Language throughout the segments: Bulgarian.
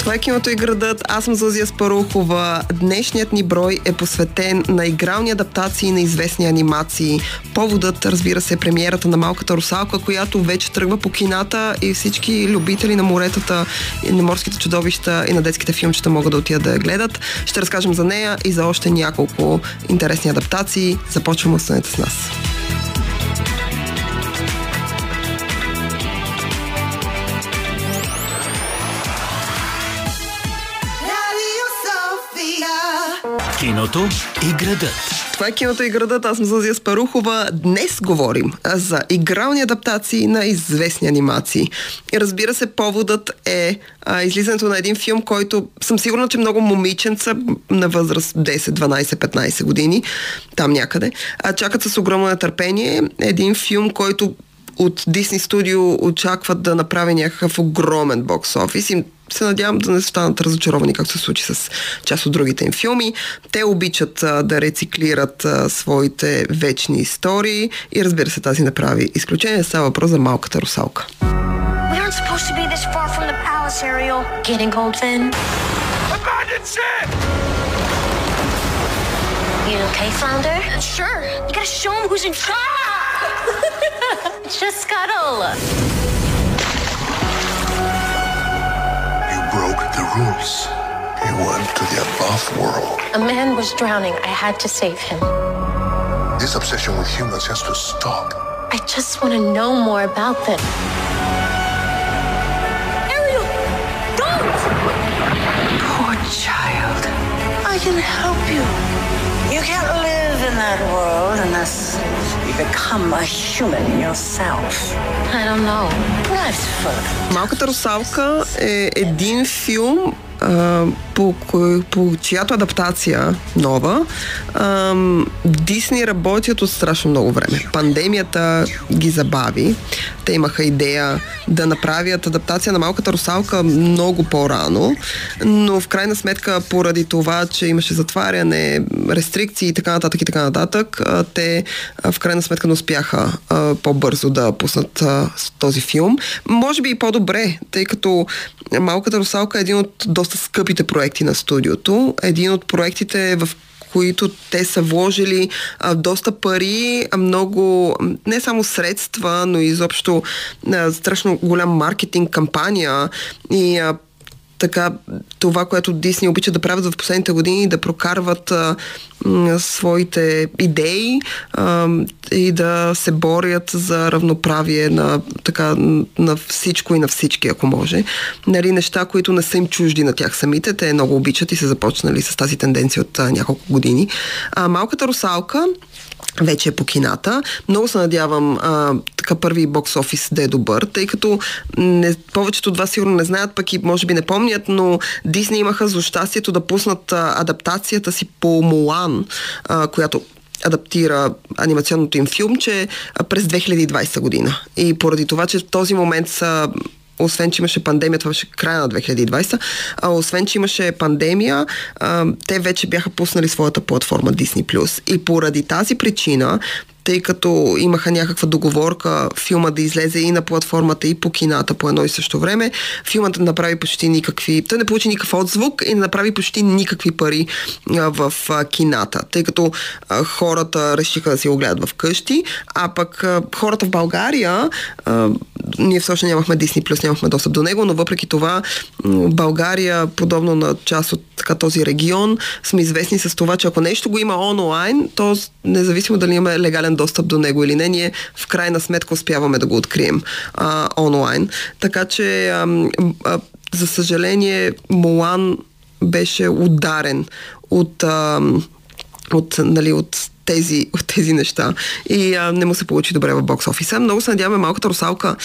Това е киното и градът. Аз съм Зузия Спарухова. Днешният ни брой е посветен на игрални адаптации на известни анимации. Поводът, разбира се, е премиерата на Малката русалка, която вече тръгва по кината и всички любители на моретата, на морските чудовища и на детските филмчета могат да отидат да я гледат. Ще разкажем за нея и за още няколко интересни адаптации. Започваме, останете с нас. Киното и градът. Това е киното и градът. Аз съм Зазия Спарухова. Днес говорим за игрални адаптации на известни анимации. И разбира се, поводът е а, излизането на един филм, който съм сигурна, че много момиченца на възраст 10, 12, 15 години, там някъде, а, чакат с огромно нетърпение. Един филм, който от Disney Studio очакват да направи някакъв огромен бокс офис и се надявам да не станат разочаровани, както се случи с част от другите им филми. Те обичат а, да рециклират а, своите вечни истории и разбира се тази направи изключение. Става въпрос за малката русалка. You okay, Flounder? Sure. You gotta show him who's in charge. Just scuttle. Broke the rules. He went to the above world. A man was drowning. I had to save him. This obsession with humans has to stop. I just want to know more about them. Ariel, don't! Poor child. I can help you. You can't live in that world unless you become a human yourself. I don't know. Life's full of Малката русалка е един филм, по, кой, по чиято адаптация нова Дисни работят от страшно много време. Пандемията ги забави. Те имаха идея да направят адаптация на Малката русалка много по-рано, но в крайна сметка поради това, че имаше затваряне, рестрикции и така нататък и така нататък, те в крайна сметка не успяха по-бързо да пуснат този филм. Може би и по-добре, тъй като Малката русалка е един от доста скъпите проекти на студиото. Един от проектите, в които те са вложили а, доста пари, много, не само средства, но и изобщо а, страшно голям маркетинг кампания. И а, така това, което Дисни обича да правят в последните години, да прокарват а, своите идеи а, и да се борят за равноправие на, така, на всичко и на всички, ако може. Нали, неща, които не са им чужди на тях самите, те много обичат и са започнали с тази тенденция от а, няколко години. А, малката русалка вече е по кината. Много се надявам а, така първи бокс офис да е добър, тъй като не, повечето от вас сигурно не знаят, пък и може би не помнят, но Дисни имаха за щастието да пуснат а, адаптацията си по Мулан, а, която адаптира анимационното им филмче през 2020 година. И поради това, че в този момент са освен, че имаше пандемия, това беше края на 2020, а освен, че имаше пандемия, те вече бяха пуснали своята платформа Disney+. И поради тази причина тъй като имаха някаква договорка филма да излезе и на платформата, и по кината по едно и също време. Филмът не направи почти никакви... Той не получи никакъв отзвук и не направи почти никакви пари а, в а, кината, тъй като а, хората решиха да си го гледат в къщи, а пък а, хората в България, а, ние все още нямахме Disney+, Plus, нямахме достъп до него, но въпреки това България, подобно на част от така, този регион, сме известни с това, че ако нещо го има онлайн, то независимо дали имаме легален достъп до него или не, ние в крайна сметка успяваме да го открием а, онлайн. Така че, а, а, за съжаление, Молан беше ударен от, а, от, нали, от тези, от тези неща. И а, не му се получи добре в бокс офиса. Много се надяваме малката русалка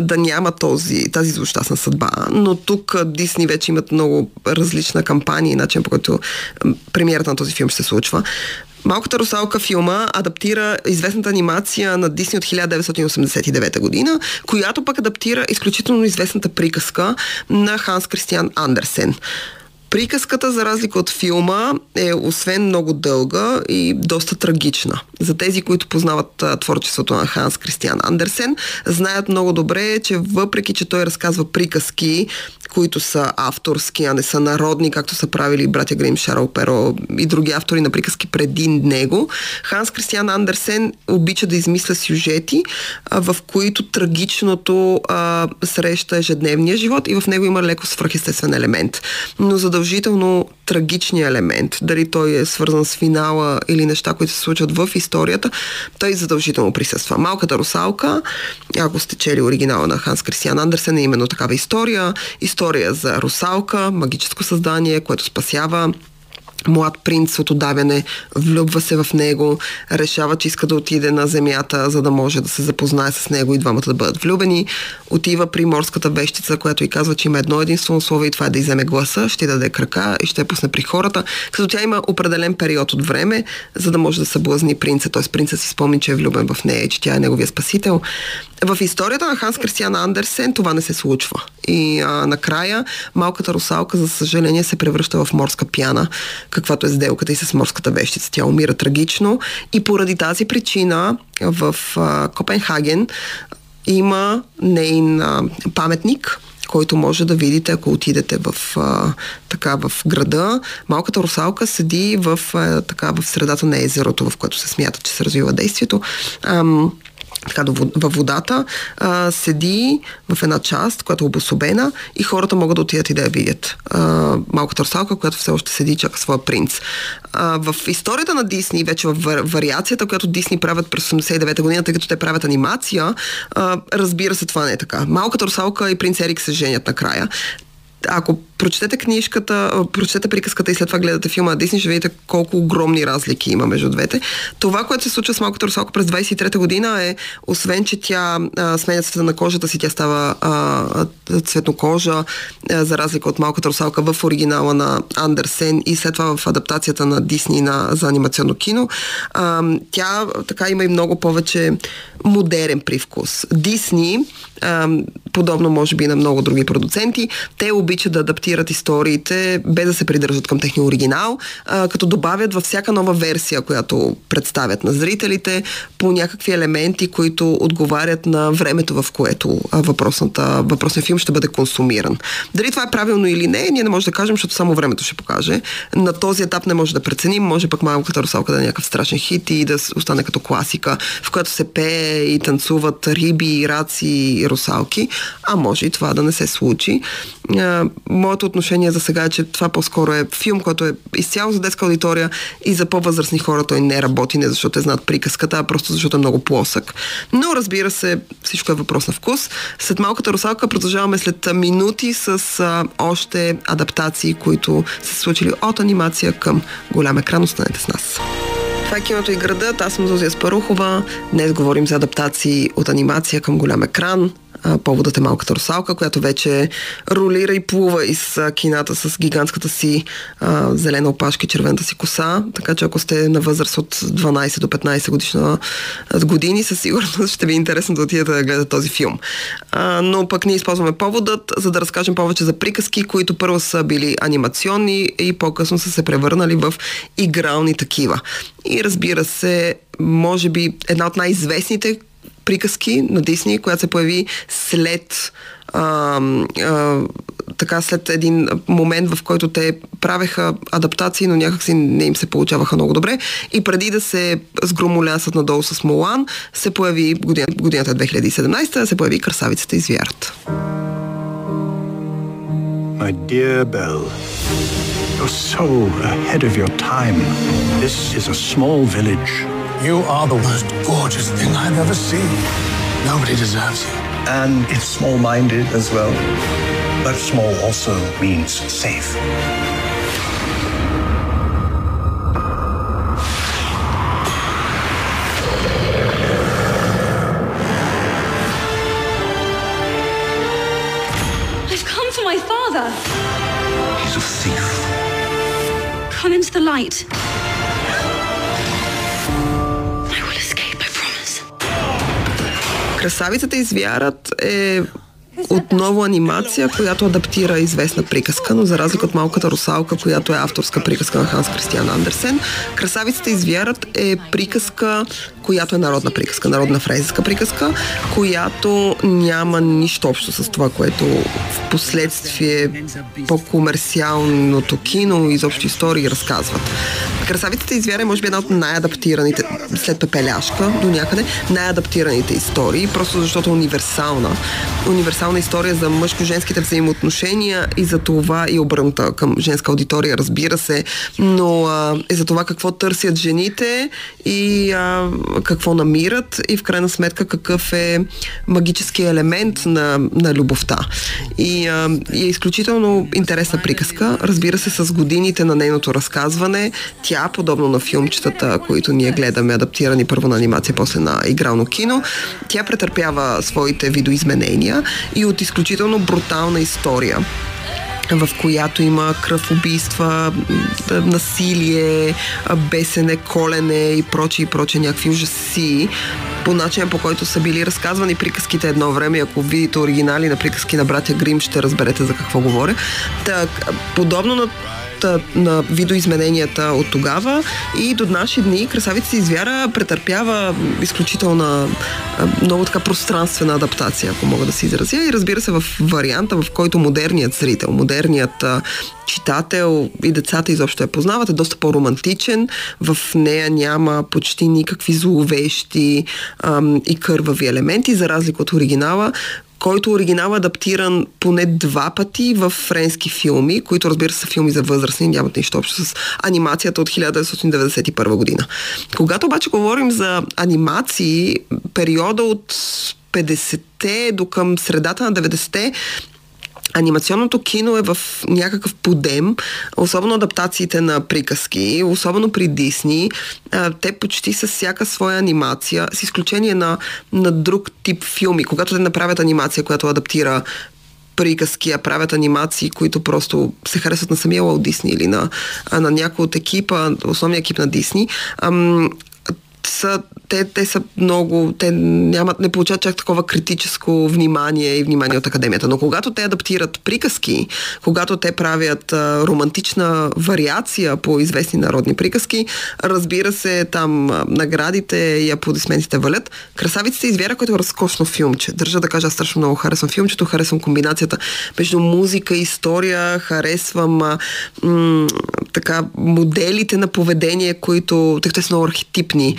да няма този, тази злощастна съдба. Но тук Дисни вече имат много различна кампания и начин по който премиерата на този филм ще се случва. Малката русалка филма адаптира известната анимация на Дисни от 1989 година, която пък адаптира изключително известната приказка на Ханс Кристиан Андерсен. Приказката, за разлика от филма, е освен много дълга и доста трагична. За тези, които познават творчеството на Ханс Кристиан Андерсен, знаят много добре, че въпреки, че той разказва приказки, които са авторски, а не са народни, както са правили братя Грим, Шарл Перо и други автори на приказки преди него, Ханс Кристиан Андерсен обича да измисля сюжети, в които трагичното а, среща ежедневния живот и в него има леко свръхестествен елемент. Но задължително трагичния елемент, дали той е свързан с финала или неща, които се случват в историята, той задължително присъства. Малката русалка, ако сте чели оригинала на Ханс Кристиан Андерсен, е именно такава история. История за русалка, магическо създание, което спасява млад принц от отдавяне, влюбва се в него, решава, че иска да отиде на земята, за да може да се запознае с него и двамата да бъдат влюбени. Отива при морската вещица, която и казва, че има едно единствено условие и това е да иземе гласа, ще даде крака и ще пусне при хората, като тя има определен период от време, за да може да съблазни принца. Т.е. принца си спомни, че е влюбен в нея и че тя е неговия спасител. В историята на Ханс Кристиан Андерсен това не се случва. И а, накрая малката русалка, за съжаление, се превръща в морска пяна, каквато е сделката и с морската вещица. Тя умира трагично и поради тази причина в а, Копенхаген има нейн а, паметник, който може да видите, ако отидете в, а, така, в града. Малката русалка седи в, а, така, в средата на езерото, в което се смята, че се развива действието. Ам, така, във водата, а, седи в една част, която е обособена и хората могат да отидат и да я видят. А, малката русалка, която все още седи и чака своя принц. А, в историята на Дисни, вече в вариацията, която Дисни правят през 89-та година, тъй като те правят анимация, а, разбира се, това не е така. Малката русалка и принц Ерик се женят накрая ако прочетете книжката, прочетете приказката и след това гледате филма на Дисни, ще видите колко огромни разлики има между двете. Това, което се случва с малката русалка през 23-та година е, освен, че тя а, сменя цвета на кожата си, тя става а, цветнокожа, а, за разлика от малката русалка в оригинала на Андерсен и след това в адаптацията на Дисни на, за анимационно кино. А, тя така има и много повече модерен привкус. Дисни, а, подобно може би на много други продуценти, те обичат да адаптират историите без да се придържат към техния оригинал, а, като добавят във всяка нова версия, която представят на зрителите, по някакви елементи, които отговарят на времето, в което въпросният филм ще бъде консумиран. Дали това е правилно или не, ние не можем да кажем, защото само времето ще покаже. На този етап не може да преценим, може пък малката русалка да е някакъв страшен хит и да остане като класика, в която се пее и танцуват риби, раци и русалки, а може и това да не се случи моето отношение за сега е, че това по-скоро е филм, който е изцяло за детска аудитория и за по-възрастни хора той не работи, не защото е знат приказката, а просто защото е много плосък. Но разбира се, всичко е въпрос на вкус. След малката русалка продължаваме след минути с а, още адаптации, които са се случили от анимация към голям екран. Останете с нас. Това е киното и градът. Аз съм Зозия Спарухова. Днес говорим за адаптации от анимация към голям екран. Поводът е малката русалка, която вече ролира и плува из кината с гигантската си а, зелена опашка и червената си коса. Така че ако сте на възраст от 12 до 15 годишна години, със сигурност ще ви е интересно да отидете да гледате този филм. А, но пък ние използваме поводът, за да разкажем повече за приказки, които първо са били анимационни и по-късно са се превърнали в игрални такива. И разбира се, може би една от най-известните приказки на Дисни, която се появи след а, а, така след един момент, в който те правеха адаптации, но някакси не им се получаваха много добре. И преди да се сгромолясат надолу с Молан, се появи година, годината 2017, се появи Красавицата и звярата. My dear Belle, you're so ahead of your time. This is a small village You are the most gorgeous thing I've ever seen. Nobody deserves you. And it's small minded as well. But small also means safe. I've come for my father. He's a thief. Come into the light. Красавицата и звярат е отново анимация, която адаптира известна приказка, но за разлика от Малката русалка, която е авторска приказка на Ханс Кристиан Андерсен, Красавицата и звярат е приказка, която е народна приказка, народна фрезиска приказка, която няма нищо общо с това, което в последствие по-комерциалното кино и изобщо истории разказват. Красавицата и звяра е може би една от най-адаптираните, след Пепеляшка до някъде, най-адаптираните истории, просто защото е универсална. Универсална история за мъжко-женските взаимоотношения и за това и обърната към женска аудитория, разбира се, но а, е за това какво търсят жените и а, какво намират и в крайна сметка какъв е магически елемент на, на любовта. И, а, е изключително интересна приказка. Разбира се, с годините на нейното разказване, тя, подобно на филмчетата, които ние гледаме, адаптирани първо на анимация, после на игрално кино, тя претърпява своите видоизменения и от изключително брутална история в която има кръв, убийства, насилие, бесене, колене и прочи и прочи някакви ужаси по начина по който са били разказвани приказките едно време. Ако видите оригинали на приказки на братя Грим, ще разберете за какво говоря. Так, подобно на на видоизмененията от тогава и до наши дни Красавица и звяра претърпява изключителна много така пространствена адаптация, ако мога да се изразя. И разбира се, в варианта, в който модерният зрител, модерният читател и децата изобщо я познават, е доста по-романтичен. В нея няма почти никакви зловещи ам, и кървави елементи, за разлика от оригинала, който оригинал е адаптиран поне два пъти в френски филми, които разбира се са филми за възрастни, нямат нищо общо с анимацията от 1991 година. Когато обаче говорим за анимации, периода от 50-те до към средата на 90-те анимационното кино е в някакъв подем, особено адаптациите на приказки, особено при Дисни. Те почти с всяка своя анимация, с изключение на, на друг тип филми, когато те направят анимация, която адаптира приказки, а правят анимации, които просто се харесват на самия Уолт Дисни или на, на някой от екипа, основния екип на Дисни, са те, те са много, те нямат, не получават чак такова критическо внимание и внимание от академията. Но когато те адаптират приказки, когато те правят а, романтична вариация по известни народни приказки, разбира се, там а, наградите и аплодисментите валят. Красавицата извяра, което е разкошно филмче. Държа да кажа, аз страшно много харесвам филмчето, харесвам комбинацията между музика и история, харесвам а, м- така моделите на поведение, които, тъй като са много архетипни,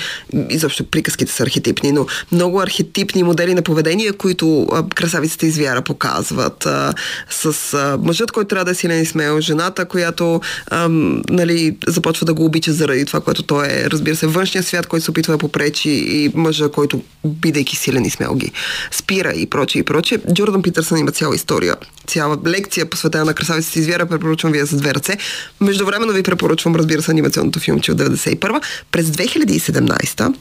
изобщо приказките са архетипни, но много архетипни модели на поведение, които а, красавицата извяра показват. А, с а, мъжът, който трябва да е силен и смел, жената, която а, нали, започва да го обича заради това, което той е. Разбира се, външния свят, който се опитва да попречи и мъжа, който бидейки силен и смел ги спира и прочее и прочее. Джордан Питърсън има цяла история, цяла лекция посветена на красавицата извяра, препоръчвам вие за две ръце. Междувременно ви препоръчвам, разбира се, анимационното филмче от 91 През 2017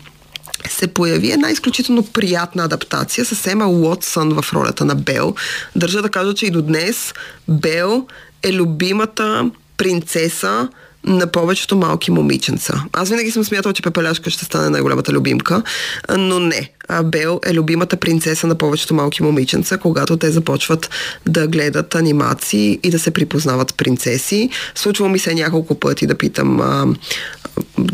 се появи една изключително приятна адаптация с Ема Уотсън в ролята на Бел. Държа да кажа, че и до днес Бел е любимата принцеса на повечето малки момиченца. Аз винаги съм смятала, че Пепеляшка ще стане най-голямата любимка, но не. Бел е любимата принцеса на повечето малки момиченца, когато те започват да гледат анимации и да се припознават принцеси. Случва ми се няколко пъти да питам а,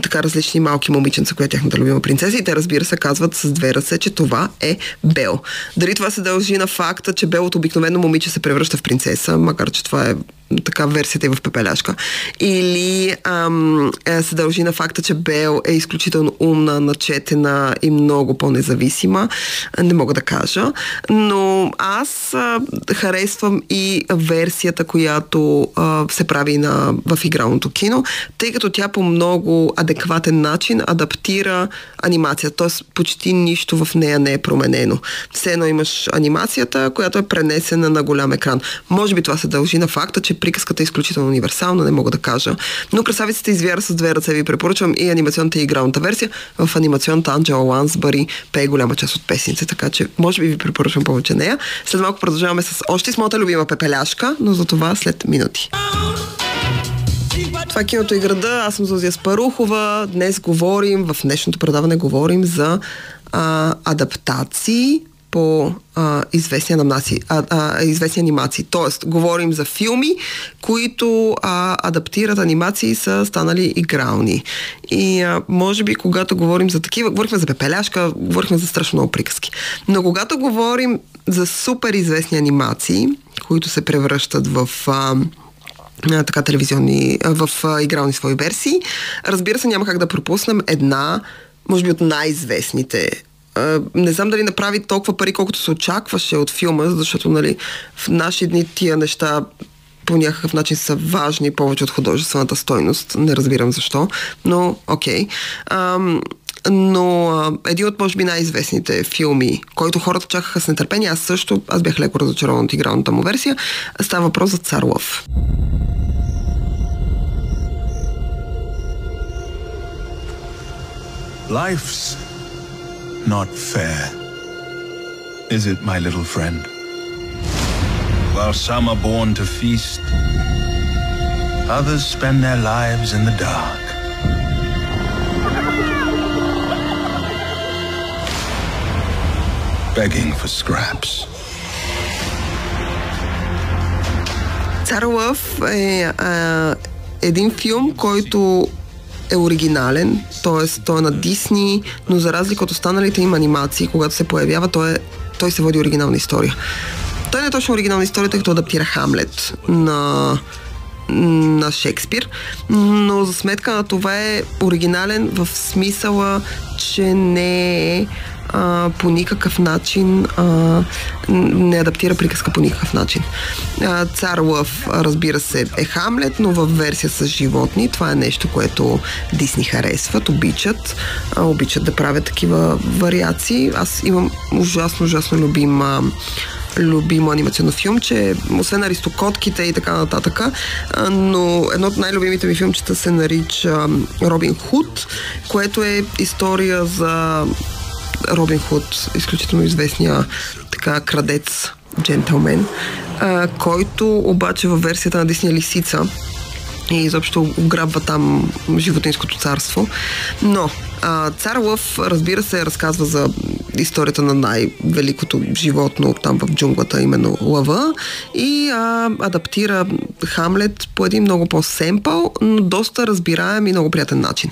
така различни малки момиченца, която е тяхната любима принцеса и те разбира се казват с две ръце, че това е Бел. Дали това се дължи на факта, че Бел от обикновено момиче се превръща в принцеса, макар че това е така версията и в пепеляшка. Или ам, е, се дължи на факта, че Бел е изключително умна, начетена и много по-независима. Не мога да кажа. Но аз а, харесвам и версията, която а, се прави на, в игралното кино, тъй като тя по много адекватен начин адаптира анимацията. Т.е. почти нищо в нея не е променено. Все едно имаш анимацията, която е пренесена на голям екран. Може би това се дължи на факта, че приказката е изключително универсална, не мога да кажа. Но красавицата извяра с две ръце ви препоръчвам и анимационната и игралната версия. В анимационната Анджела Лансбари пее голяма част от песните, така че може би ви препоръчвам повече нея. След малко продължаваме с още с моята любима пепеляшка, но за това след минути. Това е киното и града. Аз съм Зозия Спарухова. Днес говорим, в днешното предаване говорим за а, адаптации по а, известни, анимации, а, а, известни анимации. Тоест, говорим за филми, които а, адаптират анимации, са станали игрални. И а, може би, когато говорим за такива, говорихме за пепеляшка, говорихме за страшно много приказки. Но когато говорим за супер известни анимации, които се превръщат в а, така телевизионни, в а, игрални свои версии. Разбира се, няма как да пропуснем една, може би от най-известните не знам дали направи толкова пари, колкото се очакваше от филма, защото нали, в наши дни тия неща по някакъв начин са важни повече от художествената стойност. Не разбирам защо, но окей. Okay. но един от, може би, най-известните филми, който хората чакаха с нетърпение, аз също, аз бях леко разочарован от игралната му версия, става въпрос за Цар Лъв. Life's not fair. Is it, my little friend? While some are born to feast, others spend their lives in the dark. Begging for scraps. Цар Лъв е а, един филм, който е оригинален, т.е. той е на Дисни, но за разлика от останалите им анимации, когато се появява, той, е, той се води оригинална история. Той не е точно оригинална история, тъй като адаптира Хамлет на на Шекспир, но за сметка на това е оригинален в смисъла, че не е а, по никакъв начин а, не адаптира приказка по никакъв начин. А, Цар Лъв, разбира се, е Хамлет, но в версия с животни. Това е нещо, което Дисни харесват, обичат. А, обичат да правят такива вариации. Аз имам ужасно, ужасно любим а, любимо анимационно филмче, освен аристокотките и така нататък, но едно от най-любимите ми филмчета се нарича Робин Худ, което е история за Робин Худ, изключително известния така крадец, джентълмен, а, който обаче във версията на Дисния Лисица и изобщо ограбва там животинското царство. Но а, Цар Лъв, разбира се, разказва за историята на най-великото животно там в джунглата, именно лъва, и а, адаптира Хамлет по един много по-семпъл, но доста разбираем и много приятен начин.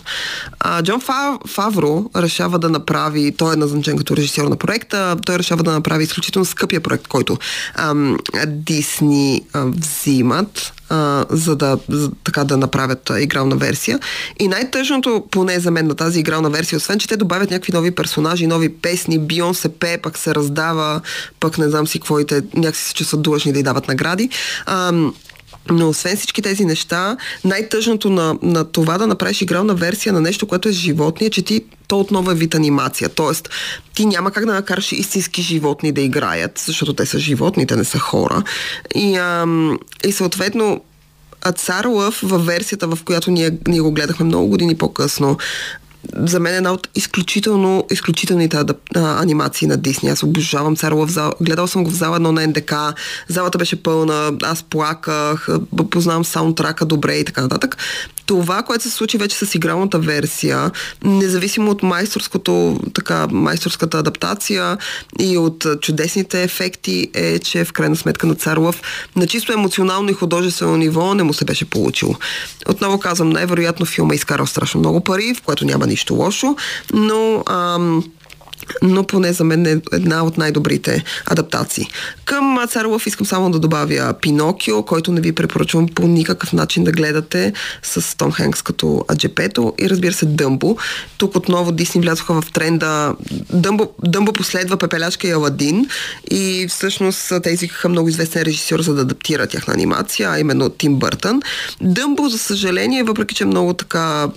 А, Джон Фавро решава да направи, той е назначен като режисьор на проекта, той решава да направи изключително скъпия проект, който Дисни взимат а, за да за, така да направят а, игрална версия. И най-тъжното, поне за мен на тази игрална версия, освен, че те добавят някакви нови персонажи, нови песни, Бион се пее, пък се раздава, пък не знам си какво те някакси се чувстват длъжни да й дават награди. А, но освен всички тези неща, най-тъжното на, на това да направиш игрална версия на нещо, което е животни, е, че ти то отново е вид анимация. Тоест, ти няма как да накараш истински животни да играят, защото те са животни, те не са хора. И, ам, и съответно, а Цар Лъв във версията, в която ние, ние го гледахме много години по-късно, за мен е една от изключително, изключителните адап... а, анимации на Дисни. Аз обожавам Царова в зала. Гледал съм го в зала едно на НДК. Залата беше пълна, аз плаках, познавам саундтрака добре и така нататък. Това, което се случи вече с игралната версия, независимо от майсторското, така, майсторската адаптация и от чудесните ефекти, е, че в крайна сметка на Царлов на чисто емоционално и художествено ниво не му се беше получило. Отново казвам, най-вероятно филма е изкарал страшно много пари, в което няма нищо лошо, но ам, но поне за мен е една от най-добрите адаптации. Към Царлов искам само да добавя Пинокио, който не ви препоръчвам по никакъв начин да гледате с Том Хенкс като аджепето и разбира се Дъмбо. Тук отново Дисни влязоха в тренда Дъмбо, Дъмбо последва Пепелячка и Аладин и всъщност те извикаха много известен режисьор за да адаптира тяхна анимация, а именно Тим Бъртън. Дъмбо, за съжаление, въпреки че е много така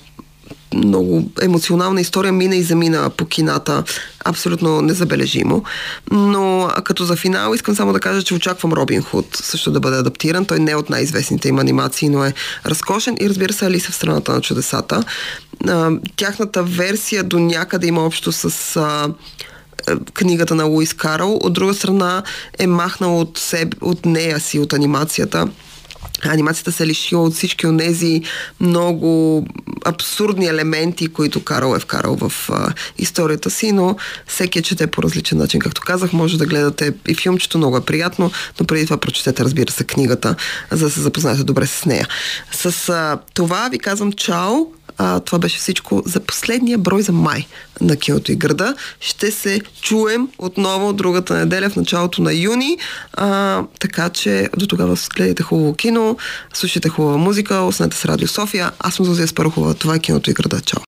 много емоционална история мина и замина по кината абсолютно незабележимо. Но като за финал искам само да кажа, че очаквам Робин Худ също да бъде адаптиран. Той не е от най-известните им анимации, но е разкошен и разбира се Алиса в страната на чудесата. Тяхната версия до някъде има общо с книгата на Луис Карл. От друга страна е махнал от, себе, от нея си, от анимацията анимацията се е лишила от всички от тези много абсурдни елементи, които Карл е вкарал в а, историята си, но всеки е чете по различен начин. Както казах, може да гледате и филмчето, много е приятно, но преди това прочетете, разбира се, книгата, за да се запознаете добре с нея. С а, това ви казвам чао, а, това беше всичко за последния брой за май на киното и града. Ще се чуем отново другата неделя в началото на юни. А, така че до тогава гледайте хубаво кино, слушайте хубава музика, останете с Радио София. Аз съм Зозия Спарухова. Това е киното и града. Чао!